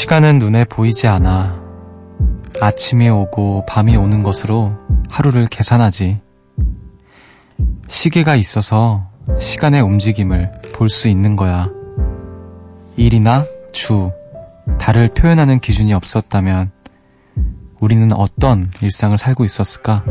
시간은 눈에 보이지 않아. 아침이 오고 밤이 오는 것으로 하루를 계산하지. 시계가 있어서 시간의 움직임을 볼 수 있는 거야. 일이나 주, 달을 표현하는 기준이 없었다면 우리는 어떤 일상을 살고 있었을까?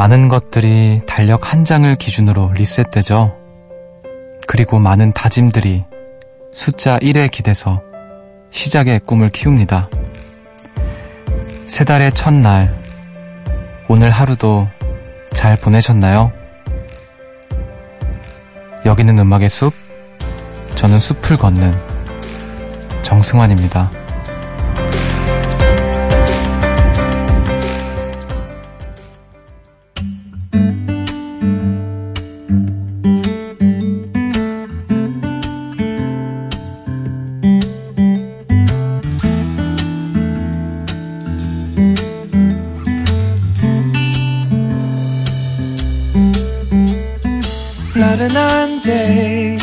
많은 것들이 달력 한 장을 기준으로 리셋되죠. 그리고 많은 다짐들이 숫자 1에 기대서 시작의 꿈을 키웁니다. 세 달의 첫날, 오늘 하루도 잘 보내셨나요? 여기는 음악의 숲, 저는 숲을 걷는 정승환입니다. 나른한 day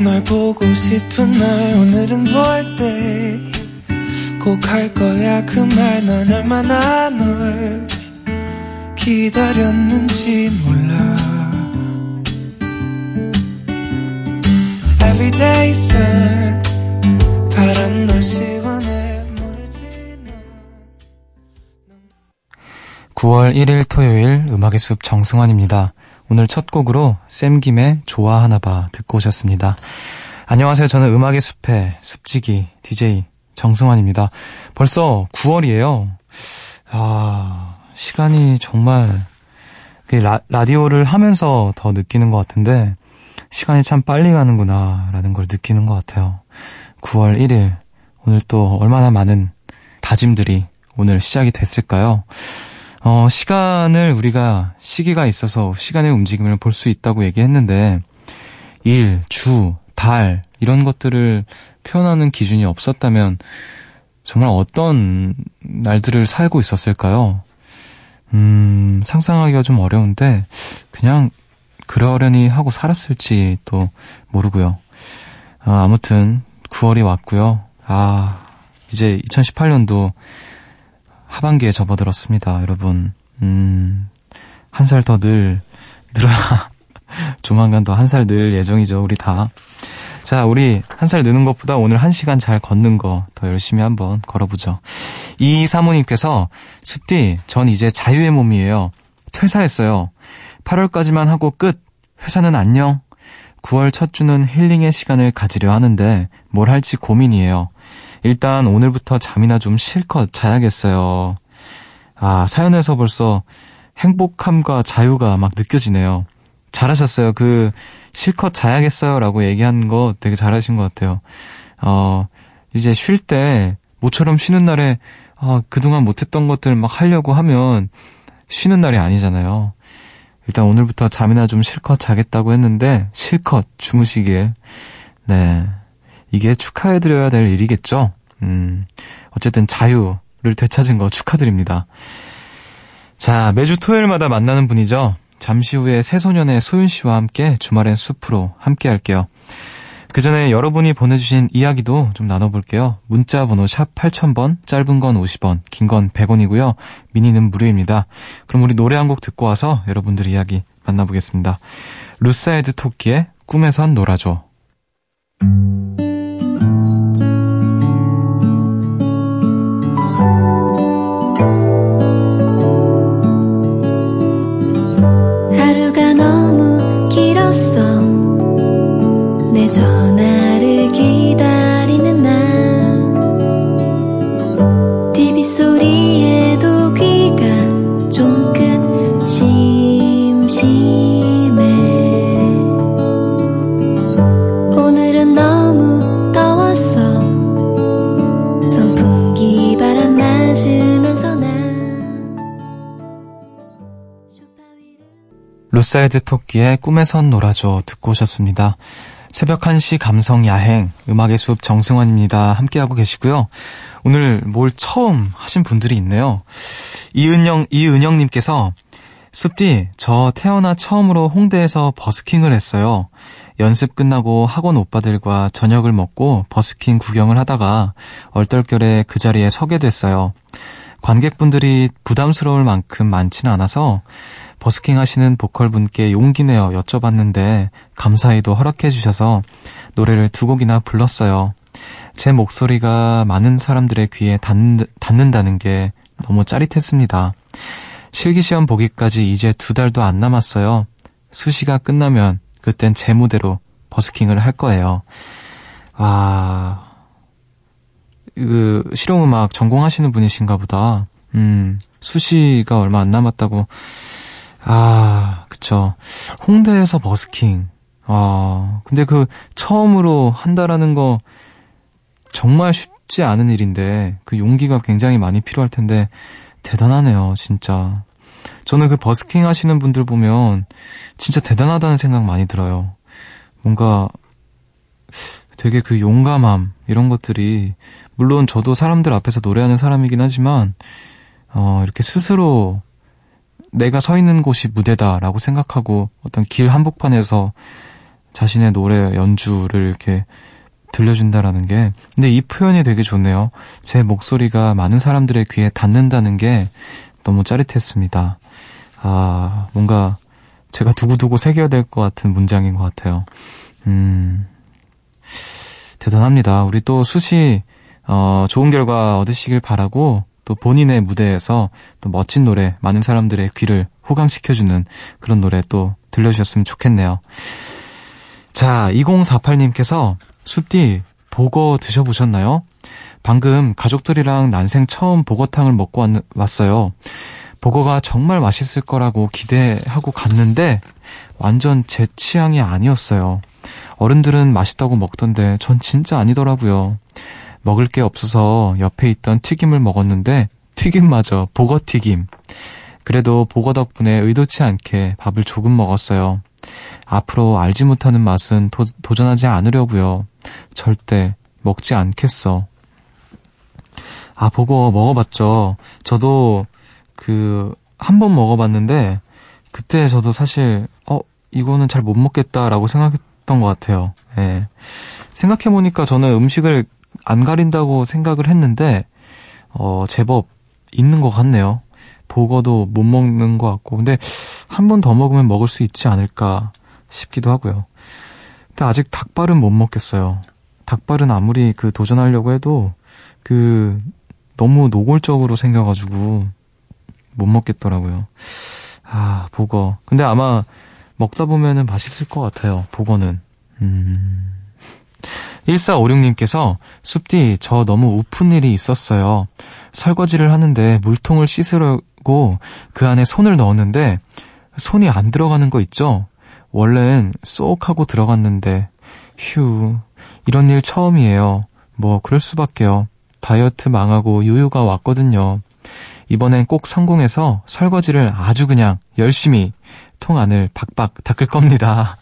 널 보고 싶은 날 오늘은 birthday 꼭할 거야 그 말 난 얼마나 널 기다렸는지 몰라. Everyday sun 바람도 시원해. 모르지 넌 9월 1일 토요일 음악의 숲 정승환입니다. 오늘 첫 곡으로 쌤김의 좋아하나 봐 듣고 오셨습니다. 안녕하세요. 저는 음악의 숲의 숲지기 DJ 정승환입니다. 벌써 9월이에요. 아, 시간이 정말 그 라, 라디오를 하면서 더 느끼는 것 같은데 시간이 참 빨리 가는구나 라는 걸 느끼는 것 같아요. 9월 1일 오늘 또 얼마나 많은 다짐들이 오늘 시작이 됐을까요? 어, 시간을 우리가 시기가 있어서 시간의 움직임을 볼 수 있다고 얘기했는데 일, 주, 달 이런 것들을 표현하는 기준이 없었다면 정말 어떤 날들을 살고 있었을까요? 음, 상상하기가 좀 어려운데 그냥 그러려니 하고 살았을지 또 모르고요. 아, 아무튼 9월이 왔고요. 아, 이제 2018년도 하반기에 접어들었습니다, 여러분. 음, 한 살 더 늘, 늘어야, 조만간 더 한 살 늘 예정이죠, 우리 다. 자, 우리 한 살 느는 것보다 오늘 한 시간 잘 걷는 거 더 열심히 한번 걸어보죠. 이 사모님께서, 숲디, 전 이제 자유의 몸이에요. 퇴사했어요. 8월까지만 하고 끝. 회사는 안녕. 9월 첫 주는 힐링의 시간을 가지려 하는데 뭘 할지 고민이에요. 일단 오늘부터 잠이나 좀 실컷 자야겠어요. 아, 사연에서 벌써 행복함과 자유가 막 느껴지네요. 잘하셨어요. 그, 실컷 자야겠어요. 라고 얘기한 거 되게 잘하신 것 같아요. 어, 이제 쉴 때, 모처럼 쉬는 날에, 어, 그동안 못했던 것들 막 하려고 하면, 쉬는 날이 아니잖아요. 일단 오늘부터 잠이나 좀 실컷 자겠다고 했는데, 실컷 주무시길, 네. 이게 축하해드려야 될 일이겠죠? 음, 어쨌든 자유를 되찾은 거 축하드립니다. 자, 매주 토요일마다 만나는 분이죠. 잠시 후에 새소년의 소윤 씨와 함께 주말엔 숲으로 함께 할게요. 그 전에 여러분이 보내주신 이야기도 좀 나눠볼게요. 문자 번호 샵 8000번, 짧은 건 50원, 긴 건 100원이고요. 미니는 무료입니다. 그럼 우리 노래 한 곡 듣고 와서 여러분들 이야기 만나보겠습니다. 루싸이트 토끼의 꿈에선 놀아줘. 루싸이트 토끼의 꿈에선 놀아줘 듣고 오셨습니다. 새벽 1시 감성 야행 음악의 숲 정승환입니다. 함께하고 계시고요. 오늘 뭘 처음 하신 분들이 있네요. 이은영 이은영 님께서 숲디 저 태어나 처음으로 홍대에서 버스킹을 했어요. 연습 끝나고 학원 오빠들과 저녁을 먹고 버스킹 구경을 하다가 얼떨결에 그 자리에 서게 됐어요. 관객분들이 부담스러울 만큼 많지는 않아서 버스킹 하시는 보컬 분께 용기 내어 여쭤봤는데 감사히도 허락해 주셔서 노래를 두 곡이나 불렀어요. 제 목소리가 많은 사람들의 귀에 닿는, 닿는다는 게 너무 짜릿했습니다. 실기시험 보기까지 이제 두 달도 안 남았어요. 수시가 끝나면 그땐 제 무대로 버스킹을 할 거예요. 와, 그, 실용음악 전공하시는 분이신가 보다. 음, 수시가 얼마 안 남았다고. 아, 그쵸. 홍대에서 버스킹. 아, 근데 그, 처음으로 한다라는 거, 정말 쉽지 않은 일인데, 그 용기가 굉장히 많이 필요할 텐데, 대단하네요, 진짜. 저는 그 버스킹 하시는 분들 보면, 진짜 대단하다는 생각 많이 들어요. 뭔가, 되게 그 용감함, 이런 것들이, 물론 저도 사람들 앞에서 노래하는 사람이긴 하지만, 어, 이렇게 스스로 내가 서 있는 곳이 무대다라고 생각하고 어떤 길 한복판에서 자신의 노래 연주를 이렇게 들려준다라는 게, 근데 이 표현이 되게 좋네요. 제 목소리가 많은 사람들의 귀에 닿는다는 게 너무 짜릿했습니다. 아, 뭔가 제가 두고두고 새겨야 될 것 같은 문장인 것 같아요. 음, 대단합니다. 우리 또 수시, 어, 좋은 결과 얻으시길 바라고, 또 본인의 무대에서 또 멋진 노래, 많은 사람들의 귀를 호강시켜주는 그런 노래 또 들려주셨으면 좋겠네요. 자, 2048님께서 숲디 보거 드셔보셨나요? 방금 가족들이랑 난생 처음 보거탕을 먹고 왔, 왔어요. 보거가 정말 맛있을 거라고 기대하고 갔는데 완전 제 취향이 아니었어요. 어른들은 맛있다고 먹던데 전 진짜 아니더라고요. 먹을 게 없어서 옆에 있던 튀김을 먹었는데 튀김마저 보거 튀김. 그래도 보거 덕분에 의도치 않게 밥을 조금 먹었어요. 앞으로 알지 못하는 맛은 도, 도전하지 않으려고요. 절대 먹지 않겠어. 아, 보거 먹어봤죠. 저도 그 한 번 먹어봤는데 그때 저도 사실 어 이거는 잘 못 먹겠다라고 생각했던 것 같아요. 예. 생각해보니까 저는 음식을 안 가린다고 생각을 했는데 어 제법 있는 것 같네요. 보거도 못 먹는 것 같고 근데 한 번 더 먹으면 먹을 수 있지 않을까 싶기도 하고요. 근데 아직 닭발은 못 먹겠어요. 닭발은 아무리 그 도전하려고 해도 그 너무 노골적으로 생겨가지고 못 먹겠더라고요. 아, 보거. 근데 아마 먹다 보면은 맛있을 것 같아요, 보거는. 음. 1456님께서 숲디 저 너무 우픈 일이 있었어요. 설거지를 하는데 물통을 씻으려고 그 안에 손을 넣었는데 손이 안 들어가는 거 있죠? 원래는 쏙 하고 들어갔는데 휴 이런 일 처음이에요. 뭐 그럴 수밖에요. 다이어트 망하고 요요가 왔거든요. 이번엔 꼭 성공해서 설거지를 아주 그냥 열심히 통 안을 박박 닦을 겁니다.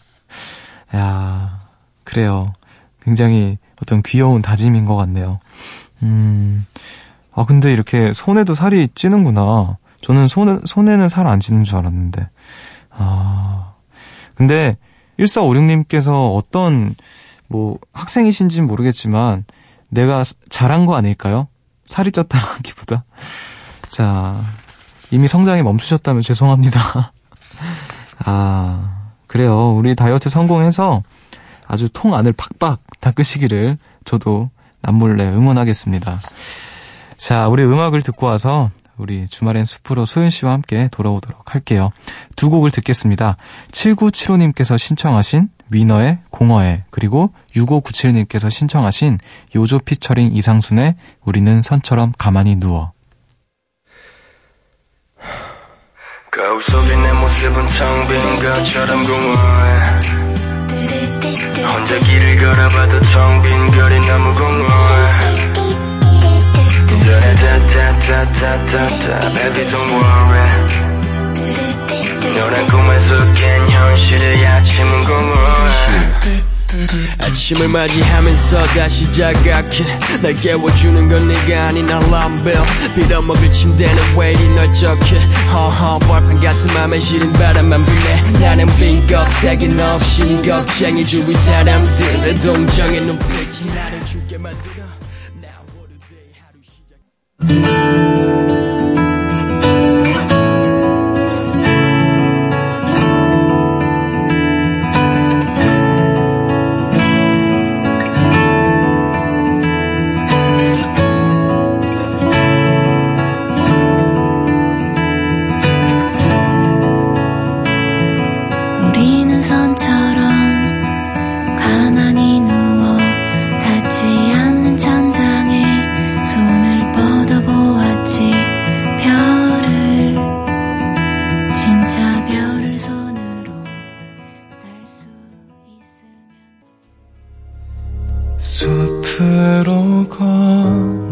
야, 그래요. 굉장히 어떤 귀여운 다짐인 것 같네요. 음, 아, 근데 이렇게 손에도 살이 찌는구나. 저는 손, 손에는 살 안 찌는 줄 알았는데. 아, 근데 1456님께서 어떤, 뭐, 학생이신지는 모르겠지만, 내가 잘한 거 아닐까요? 살이 쪘다는 기보다. 자, 이미 성장이 멈추셨다면 죄송합니다. 아, 그래요. 우리 다이어트 성공해서 아주 통 안을 팍팍 닦으시기를 저도 남몰래 응원하겠습니다. 자, 우리 음악을 듣고 와서 우리 주말엔 숲으로 소연 씨와 함께 돌아오도록 할게요. 두 곡을 듣겠습니다. 7975님께서 신청하신 위너의 공허해 그리고 6597님께서 신청하신 요조 피처링 이상순의 우리는 선처럼 가만히 누워 거울 속에 내 모습은 텅빈 것처럼 공허해 혼자 길을 걸어봐도 텅 빈 거리 너무 공허해. Da-da-da-da-da-da-da Baby don't worry. 너란 꿈에서 깬 현실의 아침은 공허해 아침을 맞이하면서 다시 자각해. 날 깨워주는 건 네가 아닌 알람벨. 빌어먹을 침대는 왜 이리 널쩍해? 허허 벌판 같은 맘에 시린 바람만 불래. 나는 빈 껍데기 없이 겁쟁이 주위 사람들의 동정의 눈빛이 나를 죽게 만들어. Now what a day 하루 시작 숲으로 걷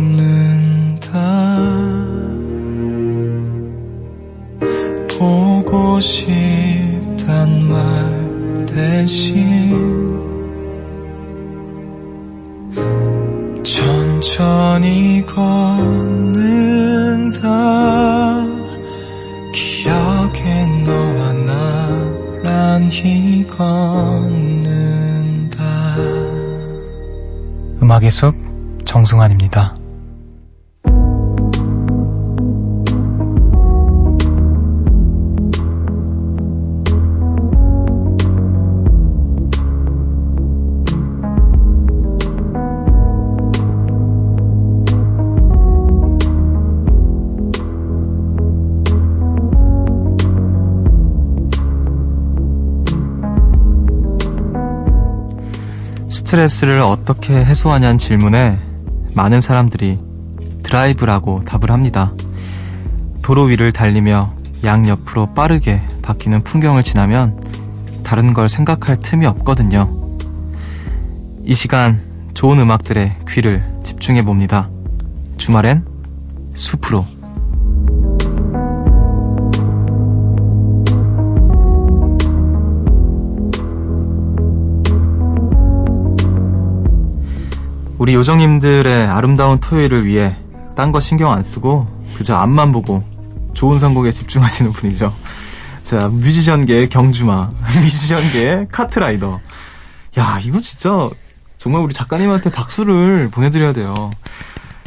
정승환입니다. 스트레스를 어떻게 해소하냐는 질문에 많은 사람들이 드라이브라고 답을 합니다. 도로 위를 달리며 양옆으로 빠르게 바뀌는 풍경을 지나면 다른 걸 생각할 틈이 없거든요. 이 시간 좋은 음악들의 귀를 집중해 봅니다. 주말엔 숲으로. 우리 요정님들의 아름다운 토요일을 위해 딴 거 신경 안 쓰고 그저 앞만 보고 좋은 선곡에 집중하시는 분이죠. 자, 뮤지션계의 경주마, 뮤지션계의 카트라이더. 야, 이거 진짜 정말 우리 작가님한테 박수를 보내드려야 돼요.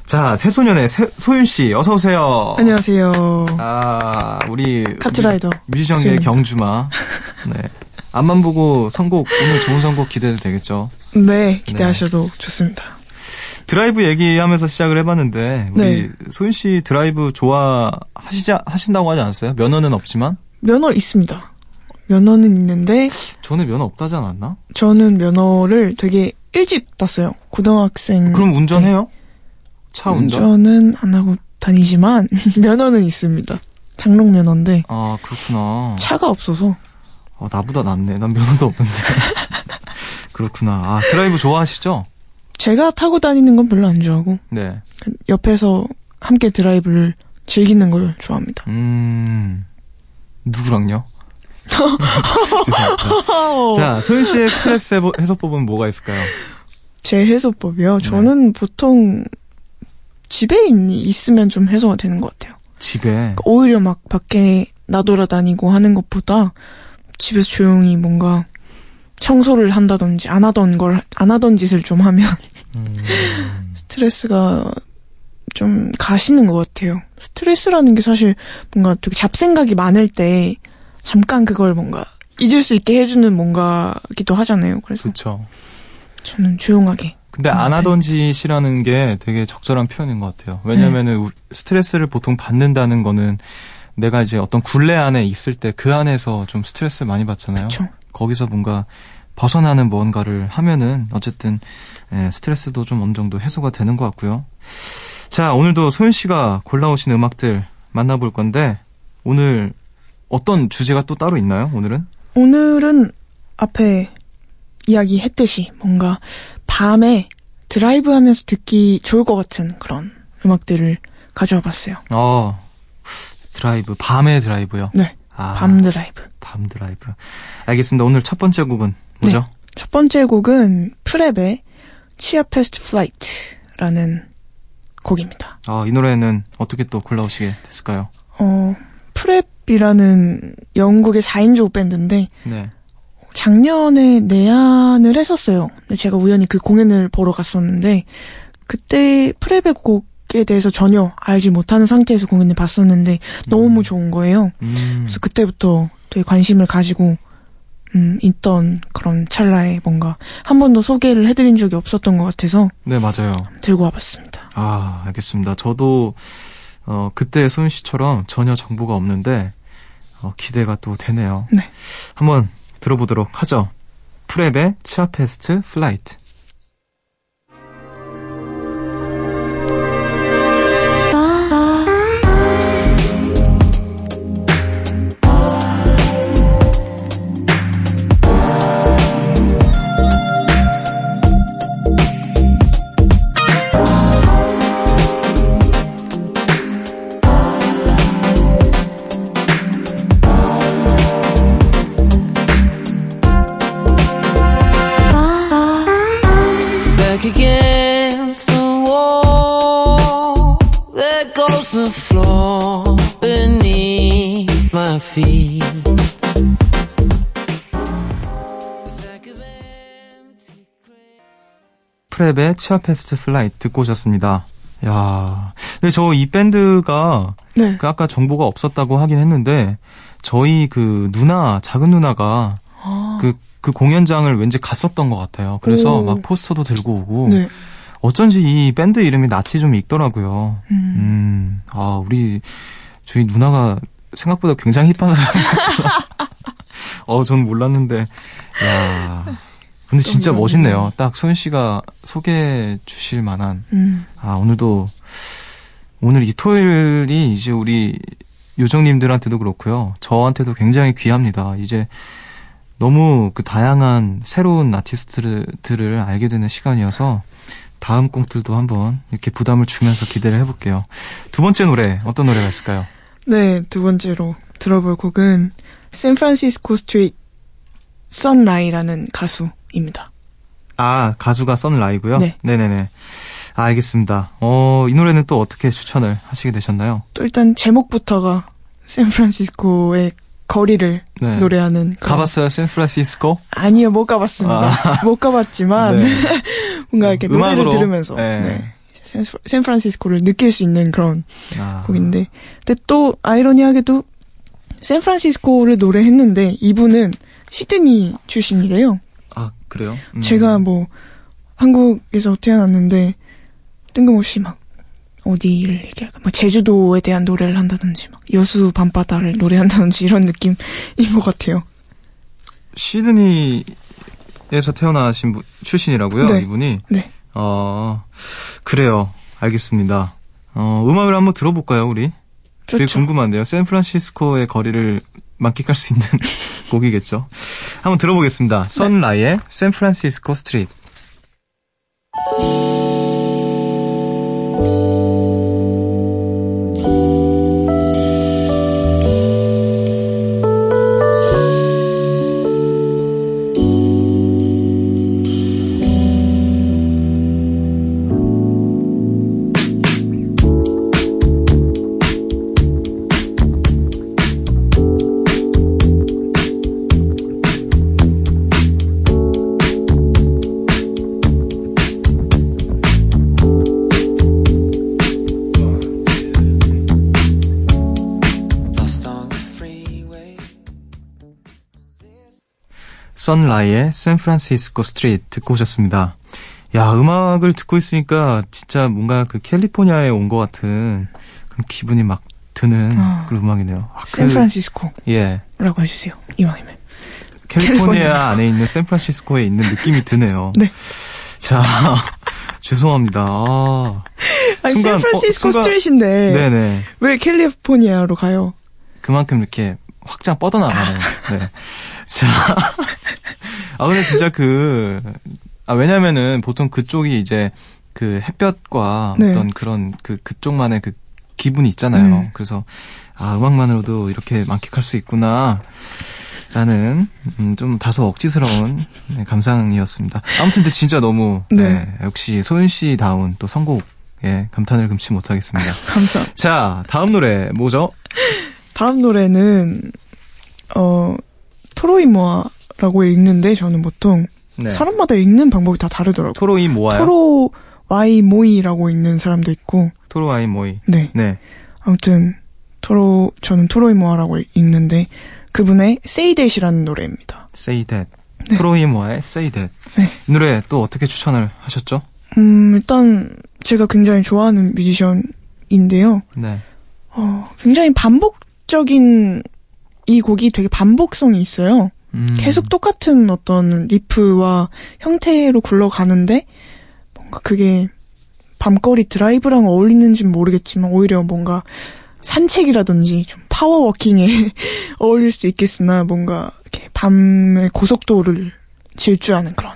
자, 새소년의 새- 소윤 씨, 어서 오세요. 안녕하세요. 아, 우리 카트라이더 뮤지션계의. 경주마. 네. 앞만 보고 선곡 오늘 좋은 선곡 기대도 되겠죠. 네, 기대하셔도 좋습니다. 드라이브 얘기하면서 시작을 해봤는데 우리 네. 소윤 씨 드라이브 좋아하시자 하신다고 하지 않았어요? 면허는 없지만 면허 있습니다. 면허는 있는데 저는 면허 없다지 않았나? 저는 면허를 되게 일찍 땄어요. 고등학생. 그럼 운전해요? 차 운전? 운전은 안 하고 다니지만 면허는 있습니다. 장롱 면허인데 아 그렇구나. 차가 없어서 어, 나보다 낫네. 난 면허도 없는데. 그렇구나. 아 드라이브 좋아하시죠? 제가 타고 다니는 건 별로 안 좋아하고 네. 옆에서 함께 드라이브를 즐기는 걸 좋아합니다. 음 누구랑요? 죄송합니다. 자 소윤 씨의 스트레스 해소법은 뭐가 있을까요? 제 해소법이요. 네. 저는 보통 집에 있니 있으면 좀 해소가 되는 것 같아요. 집에 오히려 막 밖에 나돌아다니고 하는 것보다 집에서 조용히 뭔가 청소를 한다든지 안 하던 걸 안 하던 짓을 좀 하면 음, 스트레스가 좀 가시는 것 같아요. 스트레스라는 게 사실 뭔가 되게 잡생각이 많을 때 잠깐 그걸 뭔가 잊을 수 있게 해주는 뭔가기도 하잖아요. 그래서 그렇죠. 저는 조용하게 근데 안 하던 짓이라는 게 되게 적절한 표현인 것 같아요. 왜냐면은 우- 스트레스를 보통 받는다는 거는 내가 이제 어떤 굴레 안에 있을 때 그 안에서 좀 스트레스 많이 받잖아요. 그쵸. 거기서 뭔가 벗어나는 뭔가를 하면은 어쨌든 예, 스트레스도 좀 어느 정도 해소가 되는 것 같고요. 자, 오늘도 소연 씨가 골라오신 음악들 만나볼 건데 오늘 어떤 주제가 또 따로 있나요? 오늘은? 오늘은 앞에 이야기했듯이 뭔가 밤에 드라이브 하면서 듣기 좋을 것 같은 그런 음악들을 가져와 봤어요. 어, 드라이브, 밤의 드라이브요. 네. 아, 밤 드라이브. 밤 드라이브. 알겠습니다. 오늘 첫 번째 곡은 뭐죠? 첫 번째 곡은 프랩의 Cheapest Flight라는 곡입니다. 아, 이 노래는 어떻게 또 골라오시게 됐을까요? 어, 프랩이라는 영국의 4인조 밴드인데 네. 작년에 내한을 했었어요. 근데 제가 우연히 그 공연을 보러 갔었는데 그때 프랩의 곡에 대해서 전혀 알지 못하는 상태에서 공연을 봤었는데 너무 좋은 거예요. 음, 그래서 그때부터 되게 관심을 가지고 음, 있던 그런 찰나에 뭔가 한 번도 소개를 해드린 적이 없었던 것 같아서 네, 맞아요. 들고 와봤습니다. 아, 알겠습니다. 저도, 어, 그때 소윤 씨처럼 전혀 정보가 없는데, 어, 기대가 또 되네요. 네. 한번 들어보도록 하죠. 프랩의 Cheapest Flight. 프랩의 Cheapest Flight 듣고 오셨습니다. 야 근데 저 이 밴드가 네. 그 아까 정보가 없었다고 하긴 했는데 저희 그 누나 작은 누나가 그그 공연장을 왠지 갔었던 것 같아요. 그래서 오. 막 포스터도 들고 오고 네. 어쩐지 이 밴드 이름이 낯이 좀 익더라고요. 음. 음, 아 우리 저희 누나가 생각보다 굉장히 힙한 사람이었구나. 어, 전 몰랐는데, 야. 근데 진짜. 멋있네요. 딱 소연 씨가 소개해 주실 만한. 음. 아, 오늘도, 오늘 이 토요일이 이제 우리 요정님들한테도 그렇고요. 저한테도 굉장히 귀합니다. 이제 너무 그 다양한 새로운 아티스트들을 알게 되는 시간이어서 다음 곡들도 한번 이렇게 부담을 주면서 기대를 해볼게요. 두 번째 노래, 어떤 노래가 있을까요? 네, 두 번째로 들어볼 곡은 San Francisco Street 선라이라는 가수 입니다. 아, 가수가 선라이고요? 네. 네네네. 아, 알겠습니다. 어, 이 노래는 또 어떻게 추천을 하시게 되셨나요? 또 일단 제목부터가 샌프란시스코의 거리를 네. 노래하는 그런- 가봤어요, 샌프란시스코? 아니요, 못 가봤습니다. 못 가봤지만 네. 뭔가 이렇게 노래를 음악으로, 들으면서 네. 네. 샌- 샌프란시스코를 느낄 수 있는 그런 아, 곡인데 근데 또 아이러니하게도 샌프란시스코를 노래했는데 이분은 시드니 출신이래요. 아, 그래요? 음. 제가 뭐 한국에서 태어났는데 뜬금없이 막 어디를 얘기할까? 뭐 제주도에 대한 노래를 한다든지 막 여수 밤바다를 노래한다든지 이런 느낌인 것 같아요. 시드니에서 태어나신 분, 출신이라고요? 네. 이분이? 네. 어, 그래요. 알겠습니다. 어, 음악을 한번 들어볼까요, 우리? 되게 좋죠. 궁금한데요. 샌프란시스코의 거리를 만끽할 수 있는 곡이겠죠. 한번 들어보겠습니다. 네. 선라이의 San Francisco Street 선라이의 San Francisco Street 듣고 오셨습니다. 야, 음악을 듣고 있으니까 진짜 뭔가 그 캘리포니아에 온 것 같은 그런 기분이 막 드는 아. 그런 음악이네요. 아, 그- 샌프란시스코라고 예. 해주세요. 이왕이면. 캘리포니아 캘리포니아. 안에 있는 샌프란시스코에 있는 느낌이 드네요. 네. 자, 죄송합니다. 아, 아니 순간, 어, 샌프란시스코 순간- Street인데 네네. 왜 캘리포니아로 가요? 그만큼 이렇게 확장 뻗어나가는. 네. 자. 아, 근데 진짜 그, 아, 왜냐면은 보통 그쪽이 이제 그 햇볕과 네. 어떤 그런 그, 그쪽만의 그 기분이 있잖아요. 음. 그래서, 아, 음악만으로도 이렇게 만끽할 수 있구나. 라는 음, 좀 다소 억지스러운 네, 감상이었습니다. 아무튼 근데 진짜 너무 네. 네, 역시 소윤 씨다운 또 선곡에 감탄을 금치 못하겠습니다. 감사. 자 다음 노래 뭐죠? 다음 노래는 어 토로이모아라고 읽는데 저는 보통 네. 사람마다 읽는 방법이 다 다르더라고요. 토로이모아요? 토로 와이 모이라고 읽는 사람도 있고 토로아이 모이. 네 네. 아무튼 토로 저는 토로이모아라고 읽는데 그분의 Say That이라는 노래입니다. Say That. 토로이모아의 Say That. 네. 이 노래 또 어떻게 추천을 하셨죠? 음 일단 제가 굉장히 좋아하는 뮤지션인데요. 네. 어, 굉장히 반복적인 이 곡이 되게 반복성이 있어요. 음, 계속 똑같은 어떤 리프와 형태로 굴러가는데 뭔가 그게 밤거리 드라이브랑 어울리는지는 모르겠지만 오히려 뭔가 산책이라든지 좀 파워워킹에 어울릴 수 있겠으나 뭔가 이렇게 밤의 고속도로를 질주하는 그런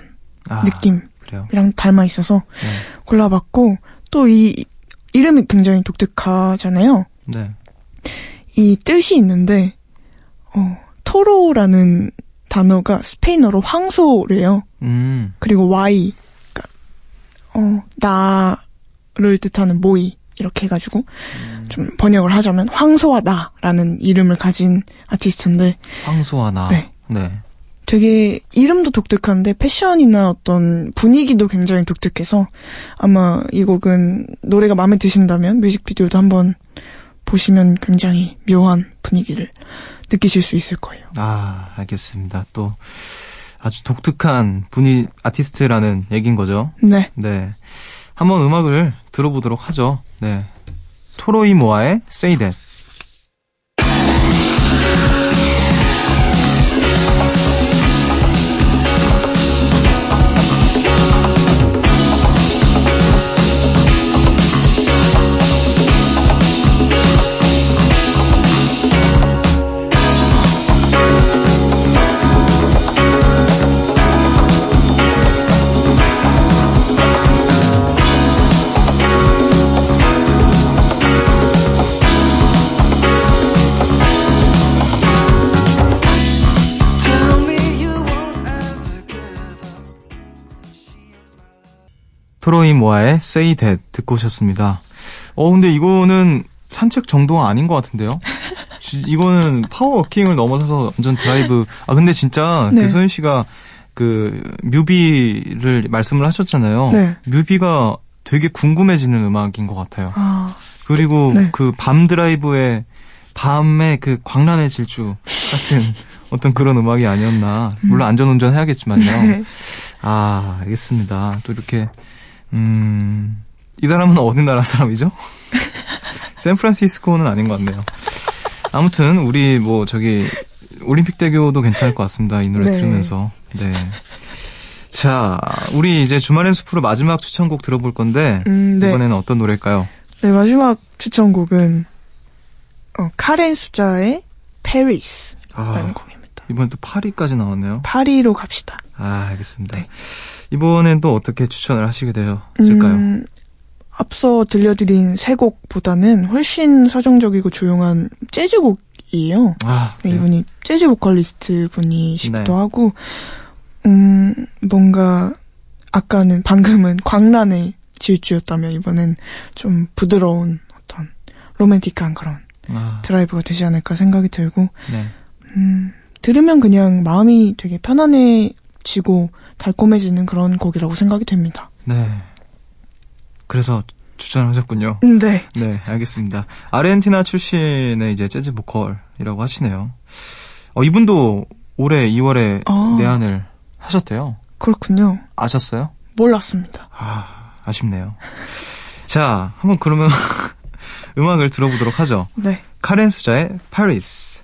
아, 느낌이랑. 닮아 있어서 네. 골라봤고 또 이 이름이 굉장히 독특하잖아요. 네. 이 뜻이 있는데 어, 토로라는 단어가 스페인어로 황소래요. 음. 그리고 Y, 가 어, 나를 뜻하는 모이 이렇게 해가지고 좀 번역을 하자면 황소와 나라는 이름을 가진 아티스트인데 황소와 나. 네. 네. 되게 이름도 독특한데 패션이나 어떤 분위기도 굉장히 독특해서 아마 이 곡은 노래가 마음에 드신다면 뮤직비디오도 한번 보시면 굉장히 묘한 분위기를 느끼실 수 있을 거예요. 아, 알겠습니다. 또 아주 독특한 분이 아티스트라는 얘기인 거죠. 네. 네. 한번 음악을 들어보도록 하죠. 네. 토로이 모아의 Say That. 토로이모아의 Say That 듣고 오셨습니다. 어, 근데 이거는 산책 정도가 아닌 것 같은데요? 지- 이거는 파워워킹을 넘어서서 완전 드라이브. 아, 근데 진짜 네. 그 소윤 씨가 그 뮤비를 말씀을 하셨잖아요. 네. 뮤비가 되게 궁금해지는 음악인 것 같아요. 아, 그리고 네. 그 밤 드라이브의 밤의 그 광란의 질주 같은 어떤 그런 음악이 아니었나. 물론 안전운전 해야겠지만요. 네. 아, 알겠습니다. 또 이렇게, 음, 이 사람은 어느 나라 사람이죠? 샌프란시스코는 아닌 것 같네요. 아무튼, 우리 뭐, 저기, 올림픽 대교도 괜찮을 것 같습니다. 이 노래 네. 들으면서. 네. 자, 우리 이제 주말엔 숲으로 마지막 추천곡 들어볼 건데, 음, 네. 이번에는 어떤 노래일까요? 네, 마지막 추천곡은, 어, 카렌 수자의 페리스라는 아, 곡입니다. 이번엔 또 파리까지 나왔네요. 파리로 갑시다. 아, 알겠습니다. 네. 이번엔 또 어떻게 추천을 하시게 되었을까요? 음, 앞서 들려드린 세 곡보다는 훨씬 서정적이고 조용한 재즈곡이에요. 아, 네, 네. 이분이 재즈 보컬리스트 분이시기도 네. 하고, 음, 뭔가, 아까는, 방금은 광란의 질주였다면, 이번엔 좀 부드러운 어떤 로맨틱한 그런 아, 드라이브가 되지 않을까 생각이 들고, 네. 음, 들으면 그냥 마음이 되게 편안해 지고 달콤해지는 그런 곡이라고 생각이 됩니다. 네. 그래서 추천하셨군요. 음, 네. 네, 알겠습니다. 아르헨티나 출신의 이제 재즈 보컬이라고 하시네요. 어, 이분도 올해 2월에 아. 내한을 하셨대요. 그렇군요. 아셨어요? 몰랐습니다. 아, 아쉽네요. 자, 한번 그러면 음악을 들어보도록 하죠. 네. 카렌 수자의 파리스.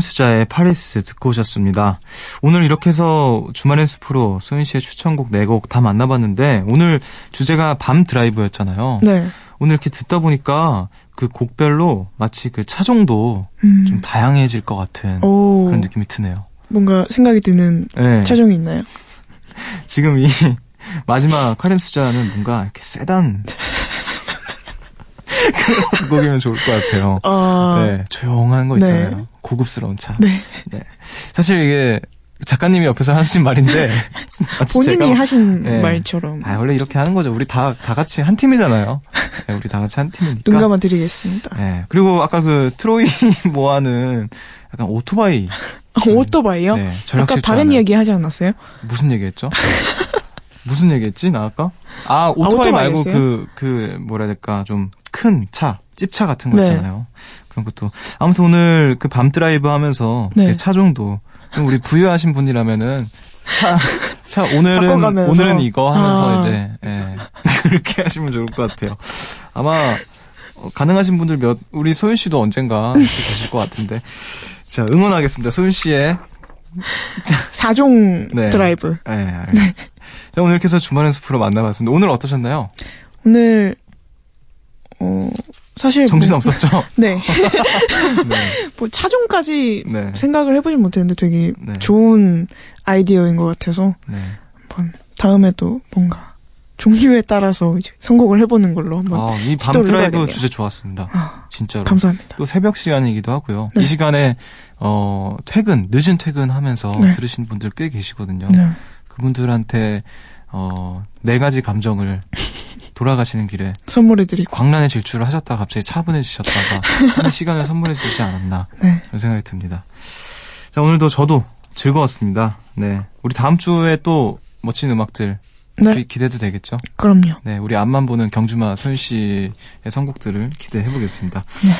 수자의 파리스 듣고 오셨습니다. 오늘 이렇게 해서 주말의 숲으로 소연 씨의 추천곡 4곡 다 만나봤는데 오늘 주제가 밤 드라이브였잖아요. 네. 오늘 이렇게 듣다 보니까 그 곡별로 마치 그 차종도 음. 좀 다양해질 것 같은 오, 그런 느낌이 드네요. 뭔가 생각이 드는 네. 차종이 있나요? 지금 이 마지막 카렌 수자는 뭔가 이렇게 세단 그런 곡이면 좋을 것 같아요. 아, 네, 조용한 거 네. 있잖아요. 고급스러운 차. 네. 사실 이게 작가님이 옆에서 하신 말인데 마치 본인이 제가- 하신 네. 말처럼 아 원래 이렇게 하는 거죠. 우리 다다 같이 한 팀이잖아요. 네, 우리 다 같이 한 팀이니까. 눈 감아 드리겠습니다. 네. 그리고 아까 그 트로이 모아는 약간 오토바이 오토바이요? 네, 아까 다른. 이야기 하지 않았어요? 무슨 얘기했죠? 무슨 얘기했지 나 아까? 아 오토바이 말고 오토바이였어요? 그그 뭐라 해야 될까 좀 큰 차, 찝차 같은 거 네. 있잖아요. 그런 것도 아무튼 오늘 그 밤 드라이브 하면서 네. 그 차종도 좀 우리 부유하신 분이라면은 차, 차 오늘은. 오늘은 이거 하면서 아. 이제 예, 그렇게 하시면 좋을 것 같아요. 아마 어, 가능하신 분들 몇 우리 소윤 씨도 언젠가 이렇게 되실 것 같은데 자 응원하겠습니다. 소윤 씨의 차종 네. 드라이브. 네, 알겠습니다. 자, 오늘 이렇게 해서 주말의 숲으로 만나봤습니다. 오늘 어떠셨나요? 오늘, 어, 사실. 정신 뭐, 없었죠? 네. 네. 뭐, 차종까지 네. 생각을 해보진 못했는데 되게 네. 좋은 아이디어인 것 같아서 네. 한번 다음에도 뭔가 종류에 따라서 이제 선곡을 해보는 걸로 한번 아, 이밤 시도를 드라이브 해봐야겠네요. 주제 좋았습니다. 아, 진짜로. 감사합니다. 또 새벽 시간이기도 하고요. 네. 이 시간에, 어, 퇴근, 늦은 퇴근 하면서 네. 들으신 분들 꽤 계시거든요. 네. 그분들한테, 어, 네 가지 감정을 돌아가시는 길에 선물해드리고. 광란의 질주를 하셨다가 갑자기 차분해지셨다가 하는 시간을 선물해 주시지 않았나. 네. 그런 생각이 듭니다. 자, 오늘도 저도 즐거웠습니다. 네. 우리 다음 주에 또 멋진 음악들 네. 기, 기대도 되겠죠? 그럼요. 네. 우리 앞만 보는 경주마 소윤 씨의 선곡들을 기대해 보겠습니다. 네.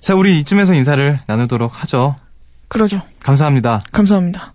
자, 우리 이쯤에서 인사를 나누도록 하죠. 그러죠. 감사합니다. 감사합니다.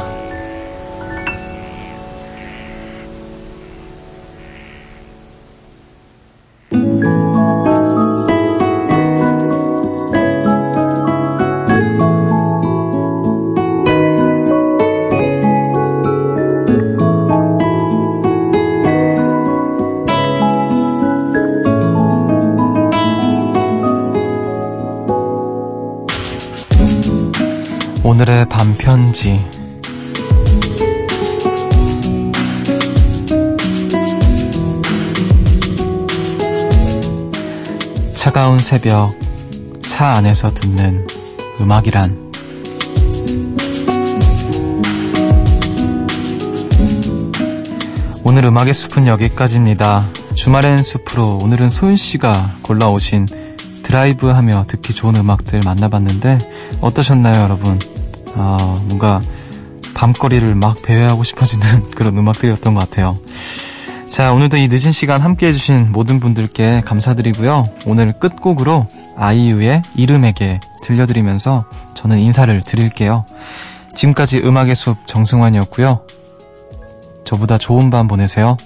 밤편지 차가운 새벽 차 안에서 듣는 음악이란 오늘 음악의 숲은 여기까지입니다. 주말엔 숲으로 오늘은 소윤 씨가 골라오신 드라이브 하며 듣기 좋은 음악들 만나봤는데 어떠셨나요, 여러분? 아, 뭔가 밤거리를 막 배회하고 싶어지는 그런 음악들이었던 것 같아요. 자, 오늘도 이 늦은 시간 함께 해주신 모든 분들께 감사드리고요. 오늘 끝곡으로 아이유의 이름에게 들려드리면서 저는 인사를 드릴게요. 지금까지 음악의 숲 정승환이었고요. 저보다 좋은 밤 보내세요.